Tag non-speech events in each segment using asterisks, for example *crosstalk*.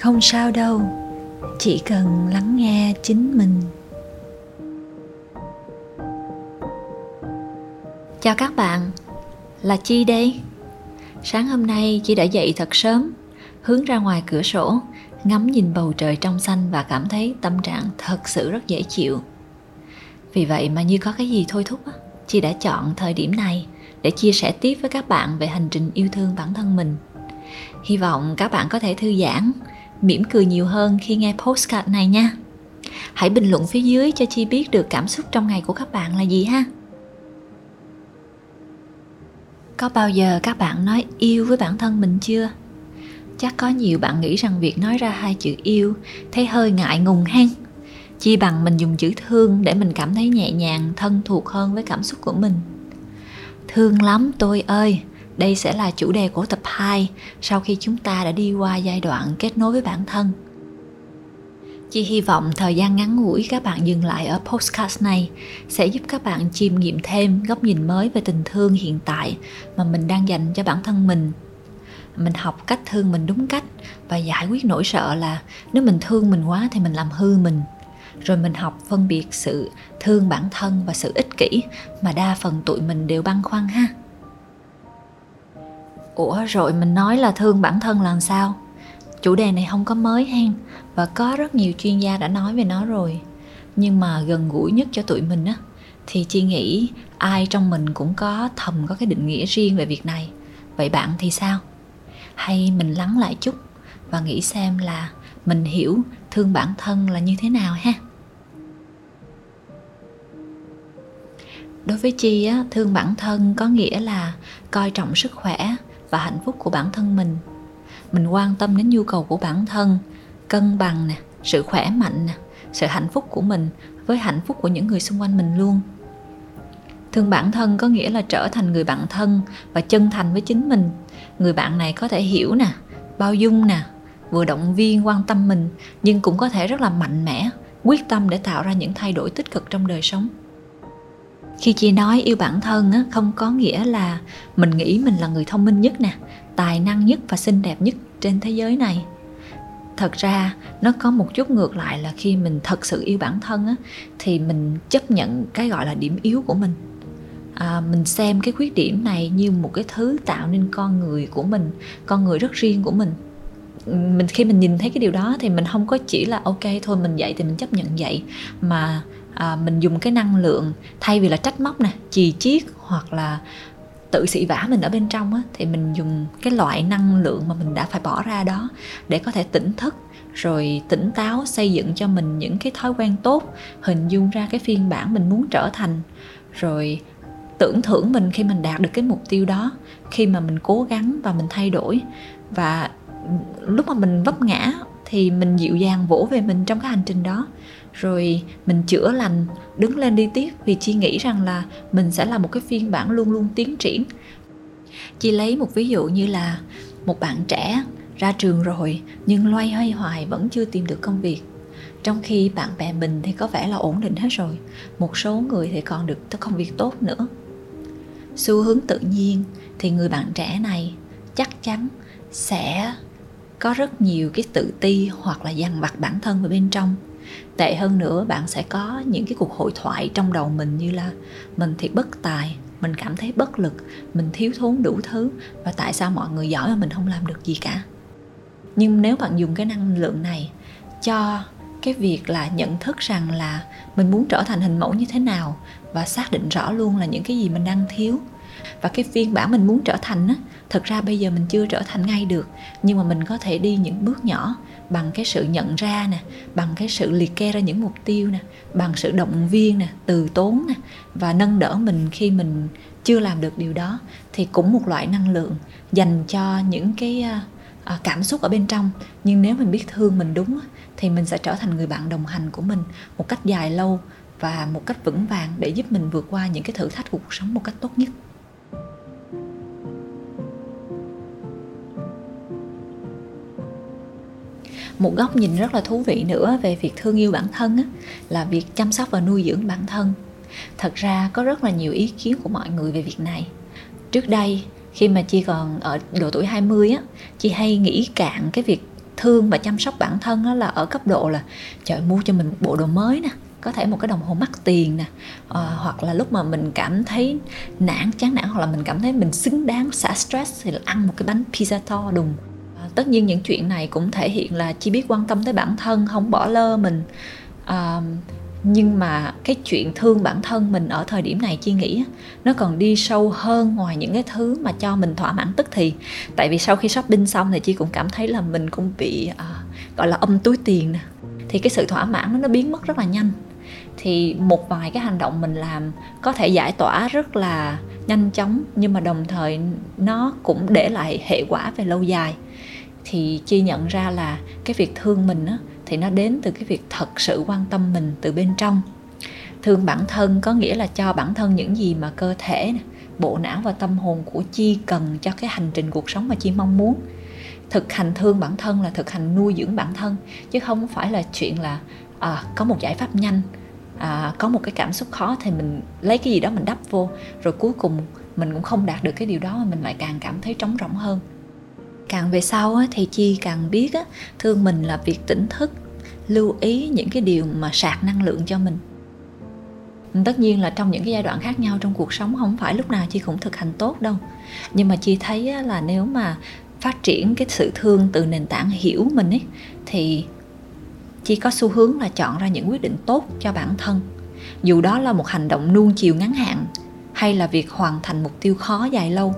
không sao đâu, chỉ cần lắng nghe chính mình. Chào các bạn, là chi đây. Sáng hôm nay chị đã dậy thật sớm, hướng ra ngoài cửa sổ, ngắm nhìn bầu trời trong xanh và cảm thấy tâm trạng thật sự rất dễ chịu. Vì vậy mà như có cái gì thôi thúc chị đã chọn thời điểm này để chia sẻ tiếp với các bạn về hành trình yêu thương bản thân mình. Hy vọng các bạn có thể thư giãn mỉm cười nhiều hơn khi nghe postcard này nha. Hãy bình luận phía dưới cho chi biết được cảm xúc trong ngày của các bạn là gì ha. Có bao giờ các bạn nói yêu với bản thân mình chưa? Chắc có nhiều bạn nghĩ rằng việc nói ra hai chữ yêu thấy hơi ngại ngùng hen. Chi bằng mình dùng chữ thương để mình cảm thấy nhẹ nhàng, thân thuộc hơn với cảm xúc của mình. Thương lắm tôi ơi đây sẽ là chủ đề của tập 2 sau khi chúng ta đã đi qua giai đoạn kết nối với bản thân. Chị hy vọng thời gian ngắn ngủi các bạn dừng lại ở podcast này sẽ giúp các bạn chiêm nghiệm thêm góc nhìn mới về tình thương hiện tại mà mình đang dành cho bản thân mình. Mình học cách thương mình đúng cách và giải quyết nỗi sợ là nếu mình thương mình quá thì mình làm hư mình. Rồi mình học phân biệt sự thương bản thân và sự ích kỷ mà đa phần tụi mình đều băn khoăn ha ủa, rồi mình nói là thương bản thân là sao? Chủ đề này không có mới hen, và có rất nhiều chuyên gia đã nói về nó rồi. Nhưng mà gần gũi nhất cho tụi mình á, thì chi nghĩ ai trong mình cũng có thầm có cái định nghĩa riêng về việc này. Vậy bạn thì sao? Hay mình lắng lại chút và nghĩ xem là mình hiểu thương bản thân là như thế nào ha? Đối với chi á, thương bản thân có nghĩa là coi trọng sức khỏe và hạnh phúc của bản thân mình. Mình quan tâm đến nhu cầu của bản thân, cân bằng nè, sự khỏe mạnh nè, sự hạnh phúc của mình với hạnh phúc của những người xung quanh mình luôn. Thương bản thân có nghĩa là trở thành người bạn thân và chân thành với chính mình. Người bạn này có thể hiểu nè, bao dung nè, vừa động viên, quan tâm mình, nhưng cũng có thể rất là mạnh mẽ, quyết tâm để tạo ra những thay đổi tích cực trong đời sống khi chị nói yêu bản thân á, không có nghĩa là mình nghĩ mình là người thông minh nhất nè tài năng nhất và xinh đẹp nhất trên thế giới này. Thật ra nó có một chút ngược lại là khi mình thật sự yêu bản thân á, thì mình chấp nhận cái gọi là điểm yếu của mình. À, mình xem cái khuyết điểm này như một cái thứ tạo nên con người của mình con người rất riêng của mình. Mình khi mình nhìn thấy cái điều đó thì mình không có chỉ là ok thôi mình dạy thì mình chấp nhận vậy. Mà à, mình dùng cái năng lượng thay vì là trách móc nè chì chiết hoặc là tự sĩ vả mình ở bên trong á, thì mình dùng cái loại năng lượng mà mình đã phải bỏ ra đó để có thể tỉnh thức rồi tỉnh táo xây dựng cho mình những cái thói quen tốt hình dung ra cái phiên bản mình muốn trở thành rồi tưởng thưởng mình khi mình đạt được cái mục tiêu đó khi mà mình cố gắng và mình thay đổi. Và lúc mà mình vấp ngã thì mình dịu dàng vỗ về mình trong cái hành trình đó rồi mình chữa lành, đứng lên đi tiếp vì chi nghĩ rằng là mình sẽ là một cái phiên bản luôn luôn tiến triển. Chi lấy một ví dụ như là một bạn trẻ ra trường rồi, nhưng loay hoay hoài vẫn chưa tìm được công việc. Trong khi bạn bè mình thì có vẻ là ổn định hết rồi, một số người thì còn được công việc tốt nữa. Xu hướng tự nhiên thì người bạn trẻ này chắc chắn sẽ có rất nhiều cái tự ti hoặc là dằn vặt bản thân vào bên trong tệ hơn nữa, bạn sẽ có những cái cuộc hội thoại trong đầu mình như là mình thì bất tài, mình cảm thấy bất lực, mình thiếu thốn đủ thứ và tại sao mọi người giỏi mà mình không làm được gì cả. Nhưng nếu bạn dùng cái năng lượng này cho cái việc là nhận thức rằng là mình muốn trở thành hình mẫu như thế nào và xác định rõ luôn là những cái gì mình đang thiếu và cái phiên bản mình muốn trở thành á thật ra bây giờ mình chưa trở thành ngay được, nhưng mà mình có thể đi những bước nhỏ bằng cái sự nhận ra nè, bằng cái sự liệt kê ra những mục tiêu nè, bằng sự động viên nè, từ tốn nè, và nâng đỡ mình khi mình chưa làm được điều đó. Thì cũng một loại năng lượng dành cho những cái à, à, cảm xúc ở bên trong. Nhưng nếu mình biết thương mình đúng thì mình sẽ trở thành người bạn đồng hành của mình một cách dài lâu và một cách vững vàng để giúp mình vượt qua những cái thử thách của cuộc sống một cách tốt nhất. Một góc nhìn rất là thú vị nữa về việc thương yêu bản thân á, là việc chăm sóc và nuôi dưỡng bản thân. Thật ra có rất là nhiều ý kiến của mọi người về việc này. Trước đây khi mà chị còn ở độ tuổi 20 á chị hay nghĩ cạn cái việc thương và chăm sóc bản thân á, là ở cấp độ là trời mua cho mình một bộ đồ mới nè có thể một cái đồng hồ mắc tiền nè. À, hoặc là lúc mà mình cảm thấy nản chán nản hoặc là mình cảm thấy mình xứng đáng xả stress thì là ăn một cái bánh pizza to đùng tất nhiên những chuyện này cũng thể hiện là chỉ biết quan tâm tới bản thân không bỏ lơ mình. À, nhưng mà cái chuyện thương bản thân mình ở thời điểm này chi nghĩ nó còn đi sâu hơn ngoài những cái thứ mà cho mình thỏa mãn tức thì. Tại vì sau khi shopping xong thì chi cũng cảm thấy là mình cũng bị à, gọi là âm túi tiền nè. Thì cái sự thỏa mãn nó biến mất rất là nhanh. Thì một vài cái hành động mình làm có thể giải tỏa rất là nhanh chóng nhưng mà đồng thời nó cũng để lại hệ quả về lâu dài thì chi nhận ra là cái việc thương mình á thì nó đến từ cái việc thật sự quan tâm mình từ bên trong. Thương bản thân có nghĩa là cho bản thân những gì mà cơ thể bộ não và tâm hồn của chi cần cho cái hành trình cuộc sống mà chi mong muốn. Thực hành thương bản thân là thực hành nuôi dưỡng bản thân chứ không phải là chuyện là à, có một giải pháp nhanh à, có một cái cảm xúc khó thì mình lấy cái gì đó mình đắp vô rồi cuối cùng mình cũng không đạt được cái điều đó mà mình lại càng cảm thấy trống rỗng hơn càng về sau á, thì chi càng biết á, thương mình là việc tỉnh thức lưu ý những cái điều mà sạc năng lượng cho mình. Tất nhiên là trong những cái giai đoạn khác nhau trong cuộc sống không phải lúc nào chi cũng thực hành tốt đâu. Nhưng mà chi thấy là nếu mà phát triển cái sự thương từ nền tảng hiểu mình ấy thì chi có xu hướng là chọn ra những quyết định tốt cho bản thân. Dù đó là một hành động nuông chiều ngắn hạn hay là việc hoàn thành mục tiêu khó dài lâu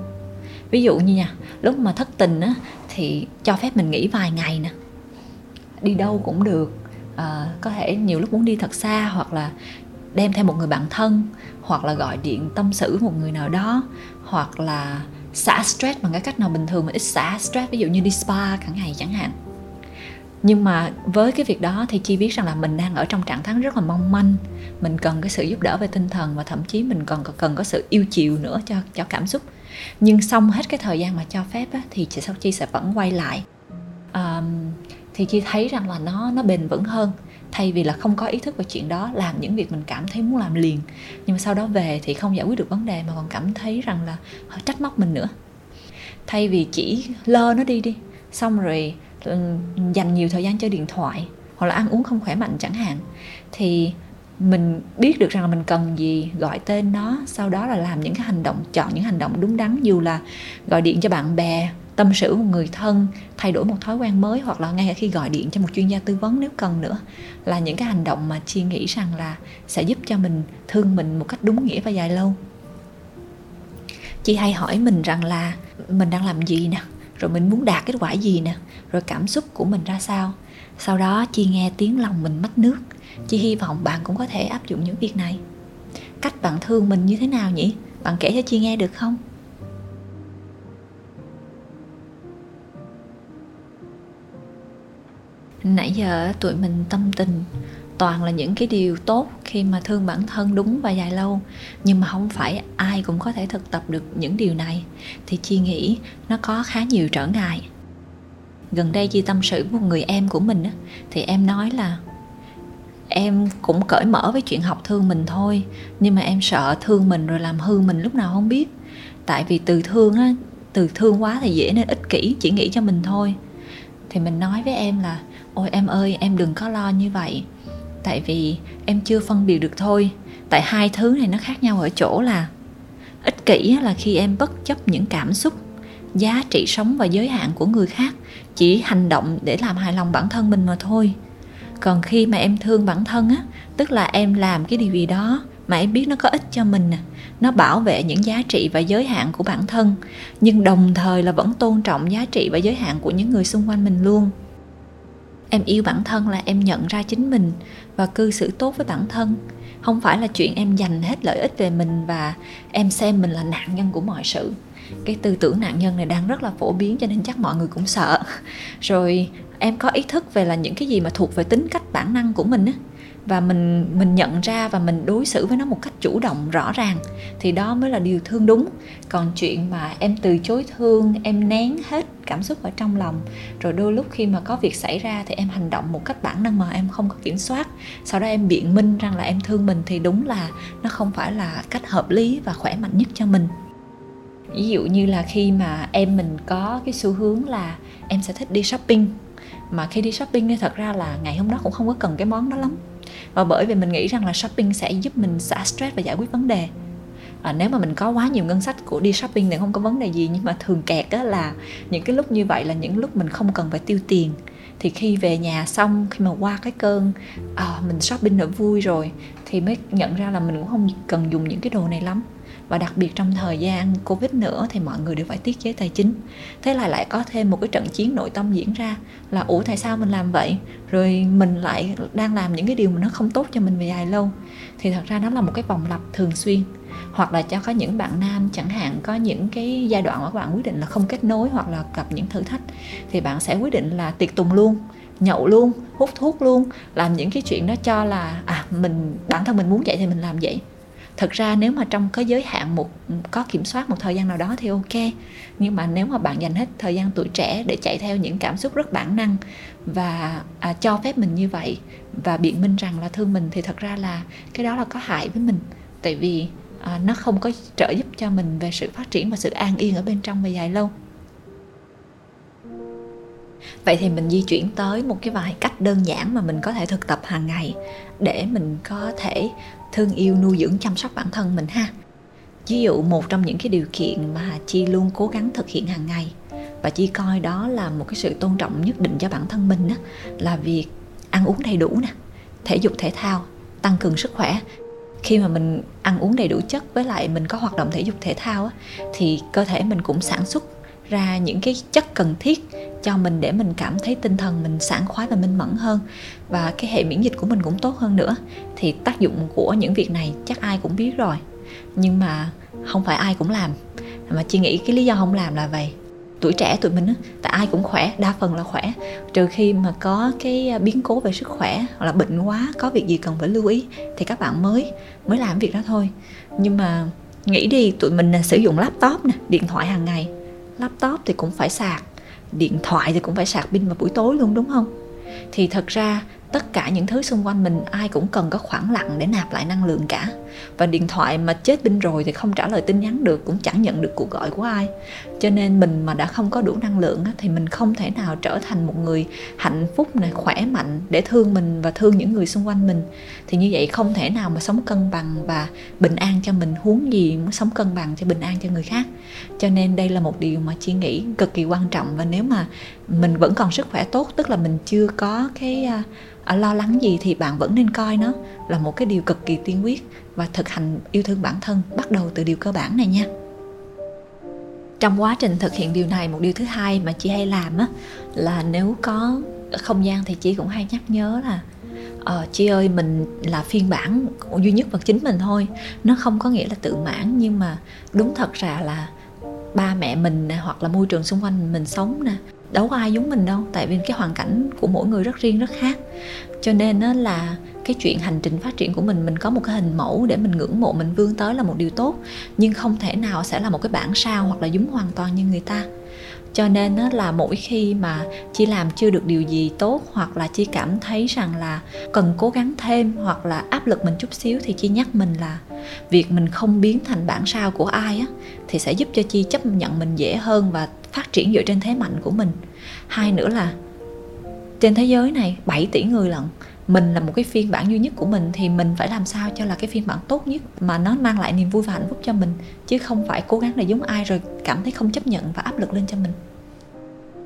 ví dụ như nha lúc mà thất tình á thì cho phép mình nghỉ vài ngày nè. Đi đâu cũng được. À, có thể nhiều lúc muốn đi thật xa hoặc là đem theo một người bạn thân hoặc là gọi điện tâm sự một người nào đó hoặc là xả stress bằng cái cách nào bình thường mà ít xả stress ví dụ như đi spa cả ngày chẳng hạn. Nhưng mà với cái việc đó thì chi biết rằng là mình đang ở trong trạng thái rất là mong manh. Mình cần cái sự giúp đỡ về tinh thần và thậm chí mình còn cần có sự yêu chiều nữa cho cho cảm xúc nhưng xong hết cái thời gian mà cho phép á, thì chị sau chi sẽ vẫn quay lại. Um, thì chi thấy rằng là nó nó bền vững hơn. Thay vì là không có ý thức về chuyện đó làm những việc mình cảm thấy muốn làm liền. Nhưng mà sau đó về thì không giải quyết được vấn đề mà còn cảm thấy rằng là họ trách móc mình nữa. Thay vì chỉ lơ nó đi đi xong rồi ừ, dành nhiều thời gian cho điện thoại hoặc là ăn uống không khỏe mạnh chẳng hạn thì mình biết được rằng là mình cần gì, gọi tên nó, sau đó là làm những cái hành động, chọn những hành động đúng đắn, dù là gọi điện cho bạn bè, tâm sự một người thân, thay đổi một thói quen mới, hoặc là ngay cả khi gọi điện cho một chuyên gia tư vấn nếu cần nữa, là những cái hành động mà chi nghĩ rằng là sẽ giúp cho mình thương mình một cách đúng nghĩa và dài lâu. Chị hay hỏi mình rằng là mình đang làm gì nè, rồi mình muốn đạt kết quả gì nè, rồi cảm xúc của mình ra sao. Sau đó chi nghe tiếng lòng mình mất nước chị hy vọng bạn cũng có thể áp dụng những việc này. Cách bạn thương mình như thế nào nhỉ? Bạn kể cho chị nghe được không? Nãy giờ tụi mình tâm tình toàn là những cái điều tốt khi mà thương bản thân đúng và dài lâu. Nhưng mà không phải ai cũng có thể thực tập được những điều này. Thì chi nghĩ nó có khá nhiều trở ngại. Gần đây chi tâm sự với một người em của mình thì em nói là em cũng cởi mở với chuyện học thương mình thôi. Nhưng mà em sợ thương mình rồi làm hư mình lúc nào không biết. Tại vì từ thương á, từ thương quá thì dễ nên ích kỷ, chỉ nghĩ cho mình thôi. Thì mình nói với em là, ôi em ơi, em đừng có lo như vậy. Tại vì em chưa phân biệt được thôi. Tại hai thứ này nó khác nhau ở chỗ là, ích kỷ là khi em bất chấp những cảm xúc, giá trị sống và giới hạn của người khác, chỉ hành động để làm hài lòng bản thân mình mà thôi còn khi mà em thương bản thân á, tức là em làm cái điều gì đó mà em biết nó có ích cho mình nè, nó bảo vệ những giá trị và giới hạn của bản thân, nhưng đồng thời là vẫn tôn trọng giá trị và giới hạn của những người xung quanh mình luôn. Em yêu bản thân là em nhận ra chính mình và cư xử tốt với bản thân. Không phải là chuyện em dành hết lợi ích về mình và em xem mình là nạn nhân của mọi sự cái tư tưởng nạn nhân này đang rất là phổ biến cho nên chắc mọi người cũng sợ. Rồi, em có ý thức về là những cái gì mà thuộc về tính cách bản năng của mình á, và mình mình nhận ra và mình đối xử với nó một cách chủ động, rõ ràng, thì đó mới là điều thương đúng. Còn chuyện mà em từ chối thương, em nén hết cảm xúc ở trong lòng, rồi đôi lúc khi mà có việc xảy ra thì em hành động một cách bản năng mà em không có kiểm soát. Sau đó em biện minh rằng là em thương mình thì đúng là nó không phải là cách hợp lý và khỏe mạnh nhất cho mình ví dụ như là khi mà em mình có cái xu hướng là em sẽ thích đi shopping. Mà khi đi shopping thì thật ra là ngày hôm đó cũng không có cần cái món đó lắm. Và bởi vì mình nghĩ rằng là shopping sẽ giúp mình xả stress và giải quyết vấn đề. À, nếu mà mình có quá nhiều ngân sách của đi shopping thì không có vấn đề gì. Nhưng mà thường kẹt á là những cái lúc như vậy là những lúc mình không cần phải tiêu tiền. Thì khi về nhà xong khi mà qua cái cơn à, mình shopping đã vui rồi thì mới nhận ra là mình cũng không cần dùng những cái đồ này lắm và đặc biệt trong thời gian covid nữa thì mọi người đều phải tiết chế tài chính. Thế là lại có thêm một cái trận chiến nội tâm diễn ra là, ủa, tại sao mình làm vậy? Rồi mình lại đang làm những cái điều mà nó không tốt cho mình về dài lâu. Thì thật ra nó là một cái vòng lặp thường xuyên. Hoặc là cho có những bạn nam chẳng hạn, có những cái giai đoạn mà các bạn quyết định là không kết nối hoặc là gặp những thử thách, thì bạn sẽ quyết định là tiệc tùng luôn, nhậu luôn, hút thuốc luôn, làm những cái chuyện đó cho là à mình, bản thân mình muốn vậy thì mình làm vậy thật ra nếu mà trong có giới hạn một có kiểm soát một thời gian nào đó thì ok. Nhưng mà nếu mà bạn dành hết thời gian tuổi trẻ để chạy theo những cảm xúc rất bản năng và à, cho phép mình như vậy và biện minh rằng là thương mình thì thật ra là cái đó là có hại với mình. Tại vì à, nó không có trợ giúp cho mình về sự phát triển và sự an yên ở bên trong về dài lâu. Vậy thì mình di chuyển tới một cái vài cách đơn giản mà mình có thể thực tập hàng ngày để mình có thể thương yêu nuôi dưỡng chăm sóc bản thân mình ha. Ví dụ một trong những cái điều kiện mà chi luôn cố gắng thực hiện hàng ngày và chi coi đó là một cái sự tôn trọng nhất định cho bản thân mình đó, là việc ăn uống đầy đủ nè thể dục thể thao tăng cường sức khỏe. Khi mà mình ăn uống đầy đủ chất với lại mình có hoạt động thể dục thể thao á, thì cơ thể mình cũng sản xuất ra những cái chất cần thiết cho mình để mình cảm thấy tinh thần mình sảng khoái và minh mẫn hơn. Và cái hệ miễn dịch của mình cũng tốt hơn nữa. Thì tác dụng của những việc này chắc ai cũng biết rồi. Nhưng mà không phải ai cũng làm. Mà chị nghĩ cái lý do không làm là vậy. Tuổi trẻ tụi mình á tại ai cũng khỏe, đa phần là khỏe. Trừ khi mà có cái biến cố về sức khỏe hoặc là bệnh quá, có việc gì cần phải lưu ý thì các bạn mới mới làm việc đó thôi. Nhưng mà nghĩ đi, tụi mình sử dụng laptop nè, điện thoại hàng ngày laptop thì cũng phải sạc, điện thoại thì cũng phải sạc pin vào buổi tối luôn, đúng không? Thì thật ra tất cả những thứ xung quanh mình, ai cũng cần có khoảng lặng để nạp lại năng lượng cả. Và điện thoại mà chết pin rồi thì không trả lời tin nhắn được, cũng chẳng nhận được cuộc gọi của ai. Cho nên mình mà đã không có đủ năng lượng thì mình không thể nào trở thành một người hạnh phúc này khỏe mạnh để thương mình và thương những người xung quanh mình. Thì như vậy không thể nào mà sống cân bằng và bình an cho mình. Huống gì muốn sống cân bằng cho bình an cho người khác. Cho nên đây là một điều mà chị nghĩ cực kỳ quan trọng. Và nếu mà mình vẫn còn sức khỏe tốt, tức là mình chưa có cái à, à, lo lắng gì thì bạn vẫn nên coi nó là một cái điều cực kỳ tiên quyết và thực hành yêu thương bản thân bắt đầu từ điều cơ bản này nha. Trong quá trình thực hiện điều này một điều thứ hai mà chị hay làm á là nếu có không gian thì chị cũng hay nhắc nhớ là ờ chị ơi mình là phiên bản duy nhất vật chính mình thôi. Nó không có nghĩa là tự mãn nhưng mà đúng thật ra là ba mẹ mình nè hoặc là môi trường xung quanh mình sống nè đâu có ai giống mình đâu, tại vì cái hoàn cảnh của mỗi người rất riêng, rất khác. Cho nên nó là cái chuyện hành trình phát triển của mình mình có một cái hình mẫu để mình ngưỡng mộ, mình vươn tới là một điều tốt, nhưng không thể nào sẽ là một cái bản sao hoặc là giống hoàn toàn như người ta. Cho nên nó là mỗi khi mà chi làm chưa được điều gì tốt hoặc là chi cảm thấy rằng là cần cố gắng thêm hoặc là áp lực mình chút xíu thì chi nhắc mình là việc mình không biến thành bản sao của ai á, thì sẽ giúp cho chi chấp nhận mình dễ hơn và phát triển dựa trên thế mạnh của mình. Hai nữa là trên thế giới này 7 tỷ người lận mình là một cái phiên bản duy nhất của mình thì mình phải làm sao cho là cái phiên bản tốt nhất mà nó mang lại niềm vui và hạnh phúc cho mình chứ không phải cố gắng để giống ai rồi cảm thấy không chấp nhận và áp lực lên cho mình.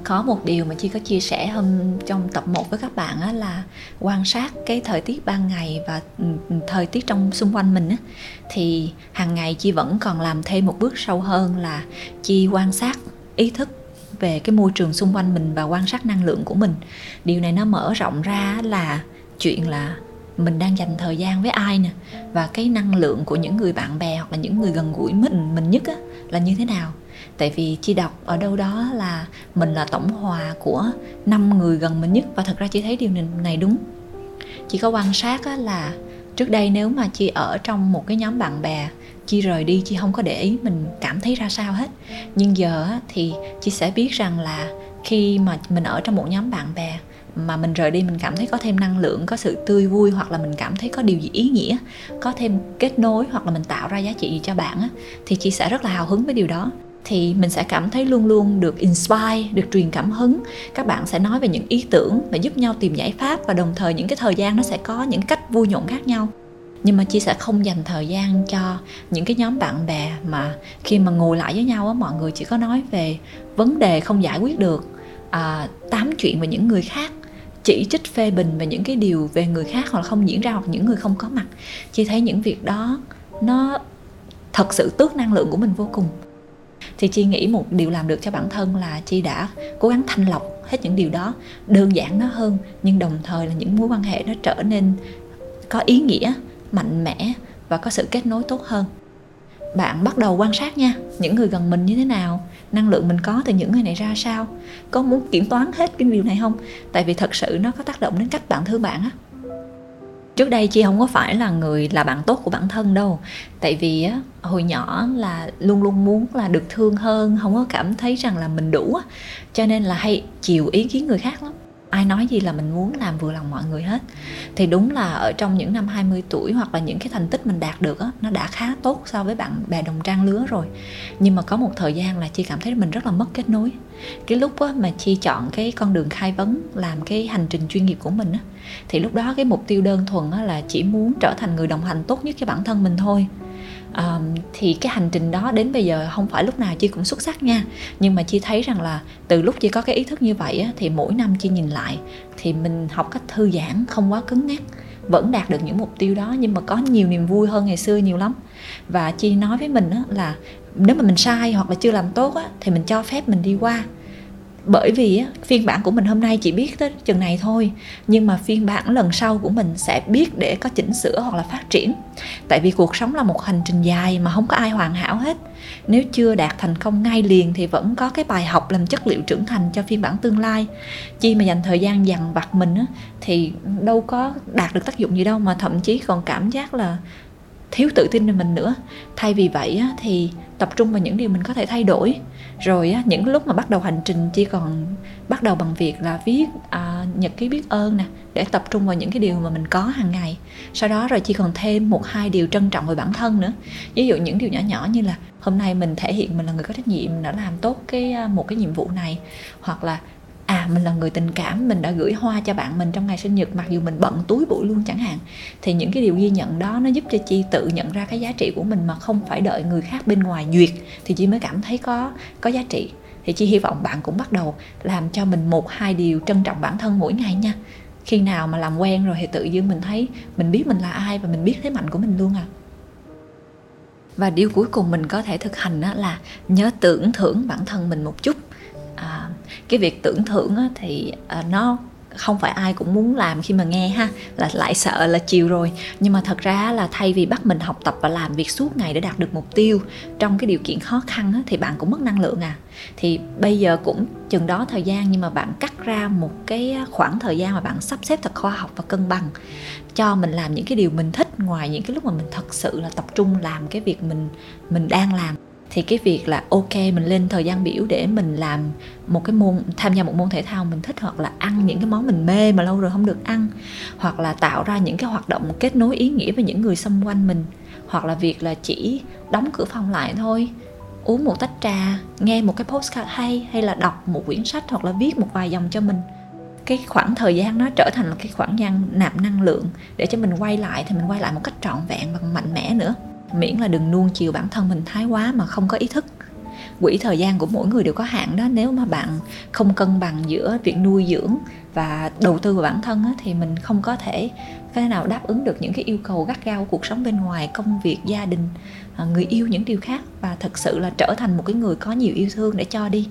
Có một điều mà chi có chia sẻ hôm trong tập 1 với các bạn á, là quan sát cái thời tiết ban ngày và ừ, ừ, thời tiết trong xung quanh mình á, thì hàng ngày chi vẫn còn làm thêm một bước sâu hơn là chi quan sát ý thức về cái môi trường xung quanh mình và quan sát năng lượng của mình. Điều này nó mở rộng ra là chuyện là mình đang dành thời gian với ai nè và cái năng lượng của những người bạn bè hoặc là những người gần gũi mình mình nhất á, là như thế nào. Tại vì chi đọc ở đâu đó là mình là tổng hòa của năm người gần mình nhất và thật ra chị thấy điều này đúng. Chị có quan sát á, là trước đây nếu mà chị ở trong một cái nhóm bạn bè chi rời đi, chị không có để ý mình cảm thấy ra sao hết. Nhưng giờ thì chị sẽ biết rằng là khi mà mình ở trong một nhóm bạn bè mà mình rời đi, mình cảm thấy có thêm năng lượng, có sự tươi vui, hoặc là mình cảm thấy có điều gì ý nghĩa, có thêm kết nối, hoặc là mình tạo ra giá trị gì cho bạn á, thì chị sẽ rất là hào hứng với điều đó thì mình sẽ cảm thấy luôn luôn được inspire được truyền cảm hứng. Các bạn sẽ nói về những ý tưởng và giúp nhau tìm giải pháp và đồng thời những cái thời gian nó sẽ có những cách vui nhộn khác nhau. Nhưng mà chia sẽ không dành thời gian cho những cái nhóm bạn bè mà khi mà ngồi lại với nhau á mọi người chỉ có nói về vấn đề không giải quyết được à, tám chuyện về những người khác chỉ trích phê bình về những cái điều về người khác hoặc là không diễn ra hoặc những người không có mặt. Chị thấy những việc đó nó thật sự tước năng lượng của mình vô cùng thì chi nghĩ một điều làm được cho bản thân là chi đã cố gắng thanh lọc hết những điều đó. Đơn giản nó hơn, nhưng đồng thời là những mối quan hệ nó trở nên có ý nghĩa, mạnh mẽ và có sự kết nối tốt hơn. Bạn bắt đầu quan sát nha, những người gần mình như thế nào, năng lượng mình có từ những người này ra sao, có muốn kiểm toán hết cái điều này không? Tại vì thật sự nó có tác động đến cách bạn thương bạn á trước đây chị không có phải là người là bạn tốt của bản thân đâu. Tại vì á, hồi nhỏ là luôn luôn muốn là được thương hơn, không có cảm thấy rằng là mình đủ á. Cho nên là hay chiều ý kiến người khác lắm ai nói gì là mình muốn làm vừa lòng mọi người hết. Thì đúng là ở trong những năm 20 tuổi hoặc là những cái thành tích mình đạt được đó, nó đã khá tốt so với bạn bè đồng trang lứa rồi. Nhưng mà có một thời gian là chi cảm thấy mình rất là mất kết nối. Cái lúc đó mà chi chọn cái con đường khai vấn làm cái hành trình chuyên nghiệp của mình đó, thì lúc đó cái mục tiêu đơn thuần là chỉ muốn trở thành người đồng hành tốt nhất cho bản thân mình thôi um, thì cái hành trình đó đến bây giờ không phải lúc nào chi cũng xuất sắc nha. Nhưng mà chi thấy rằng là từ lúc chi có cái ý thức như vậy á, thì mỗi năm chi nhìn lại thì mình học cách thư giãn không quá cứng nhắc vẫn đạt được những mục tiêu đó nhưng mà có nhiều niềm vui hơn ngày xưa nhiều lắm. Và chi nói với mình á, là nếu mà mình sai hoặc là chưa làm tốt á, thì mình cho phép mình đi qua bởi vì phiên bản của mình hôm nay chỉ biết tới chừng này thôi. Nhưng mà phiên bản lần sau của mình sẽ biết để có chỉnh sửa hoặc là phát triển. Tại vì cuộc sống là một hành trình dài mà không có ai hoàn hảo hết. Nếu chưa đạt thành công ngay liền thì vẫn có cái bài học làm chất liệu trưởng thành cho phiên bản tương lai. Chi mà dành thời gian dằn vặt mình á, thì đâu có đạt được tác dụng gì đâu mà thậm chí còn cảm giác là thiếu tự tin về mình nữa. Thay vì vậy á, thì tập trung vào những điều mình có thể thay đổi rồi á, những lúc mà bắt đầu hành trình chỉ còn bắt đầu bằng việc là viết à, nhật ký biết ơn nè để tập trung vào những cái điều mà mình có hàng ngày. Sau đó rồi chỉ còn thêm một hai điều trân trọng về bản thân nữa. Ví dụ những điều nhỏ nhỏ như là hôm nay mình thể hiện mình là người có trách nhiệm đã làm tốt cái à, một cái nhiệm vụ này hoặc là à mình là người tình cảm, mình đã gửi hoa cho bạn mình trong ngày sinh nhật, mặc dù mình bận túi bụi luôn chẳng hạn. Thì những cái điều ghi nhận đó nó giúp cho chi tự nhận ra cái giá trị của mình mà không phải đợi người khác bên ngoài duyệt, thì chi mới cảm thấy có có giá trị. Thì chi hy vọng bạn cũng bắt đầu làm cho mình một, hai điều trân trọng bản thân mỗi ngày nha. Khi nào mà làm quen rồi thì tự dưng mình thấy mình biết mình là ai và mình biết thế mạnh của mình luôn à. Và điều cuối cùng mình có thể thực hành là nhớ tưởng thưởng bản thân mình một chút à, cái việc tưởng thưởng á, thì à, nó không phải ai cũng muốn làm khi mà nghe ha là lại sợ là chiều rồi. Nhưng mà thật ra là thay vì bắt mình học tập và làm việc suốt ngày để đạt được mục tiêu trong cái điều kiện khó khăn á, thì bạn cũng mất năng lượng à. Thì bây giờ cũng chừng đó thời gian nhưng mà bạn cắt ra một cái khoảng thời gian mà bạn sắp xếp thật khoa học và cân bằng cho mình làm những cái điều mình thích ngoài những cái lúc mà mình thật sự là tập trung làm cái việc mình mình đang làm thì cái việc là ok mình lên thời gian biểu để mình làm một cái môn, tham gia một môn thể thao mình thích hoặc là ăn những cái món mình mê mà lâu rồi không được ăn, hoặc là tạo ra những cái hoạt động kết nối ý nghĩa với những người xung quanh mình, hoặc là việc là chỉ đóng cửa phòng lại thôi, uống một tách trà, nghe một cái postcard hay hay là đọc một quyển sách hoặc là viết một vài dòng cho mình. Cái khoảng thời gian nó trở thành là cái khoảng gian nạp năng lượng để cho mình quay lại thì mình quay lại một cách trọn vẹn và mạnh mẽ nữa miễn là đừng nuông chiều bản thân mình thái quá mà không có ý thức. Quỹ thời gian của mỗi người đều có hạn đó. Nếu mà bạn không cân bằng giữa việc nuôi dưỡng và đầu tư vào bản thân á, thì mình không có thể cái nào đáp ứng được những cái yêu cầu gắt gao của cuộc sống bên ngoài công việc gia đình à, người yêu những điều khác. Và thật sự là trở thành một cái người có nhiều yêu thương để cho đi.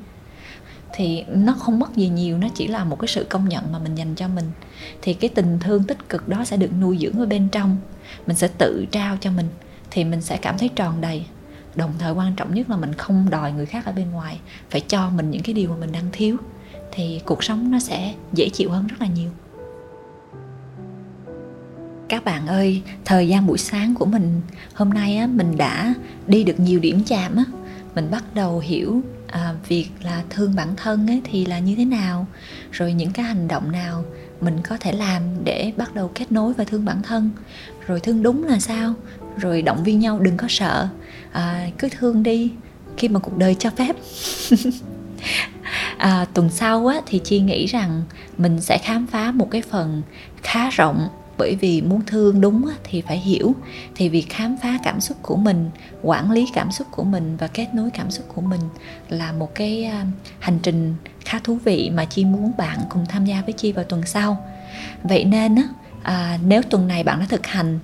Thì nó không mất gì nhiều nó chỉ là một cái sự công nhận mà mình dành cho mình. Thì cái tình thương tích cực đó sẽ được nuôi dưỡng ở bên trong. Mình sẽ tự trao cho mình thì mình sẽ cảm thấy tròn đầy. Đồng thời quan trọng nhất là mình không đòi người khác ở bên ngoài phải cho mình những cái điều mà mình đang thiếu thì cuộc sống nó sẽ dễ chịu hơn rất là nhiều. Các bạn ơi thời gian buổi sáng của mình hôm nay á mình đã đi được nhiều điểm chạm á. Mình bắt đầu hiểu à, việc là thương bản thân ấy thì là như thế nào rồi những cái hành động nào mình có thể làm để bắt đầu kết nối và thương bản thân. Rồi thương đúng là sao? Rồi động viên nhau đừng có sợ. À, cứ thương đi khi mà cuộc đời cho phép. *laughs* À, tuần sau á, thì chi nghĩ rằng mình sẽ khám phá một cái phần khá rộng. Bởi vì muốn thương đúng thì phải hiểu. Thì việc khám phá cảm xúc của mình quản lý cảm xúc của mình và kết nối cảm xúc của mình là một cái à, hành trình khá thú vị mà chi muốn bạn cùng tham gia với chi vào tuần sau. Vậy nên à, nếu tuần này bạn đã thực hành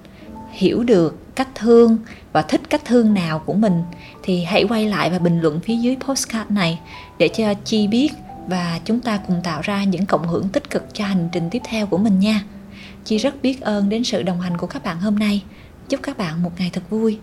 hiểu được cách thương và thích cách thương nào của mình, thì hãy quay lại và bình luận phía dưới postcard này để cho chi biết và chúng ta cùng tạo ra những cộng hưởng tích cực cho hành trình tiếp theo của mình nha. Chi rất biết ơn đến sự đồng hành của các bạn hôm nay. Chúc các bạn một ngày thật vui.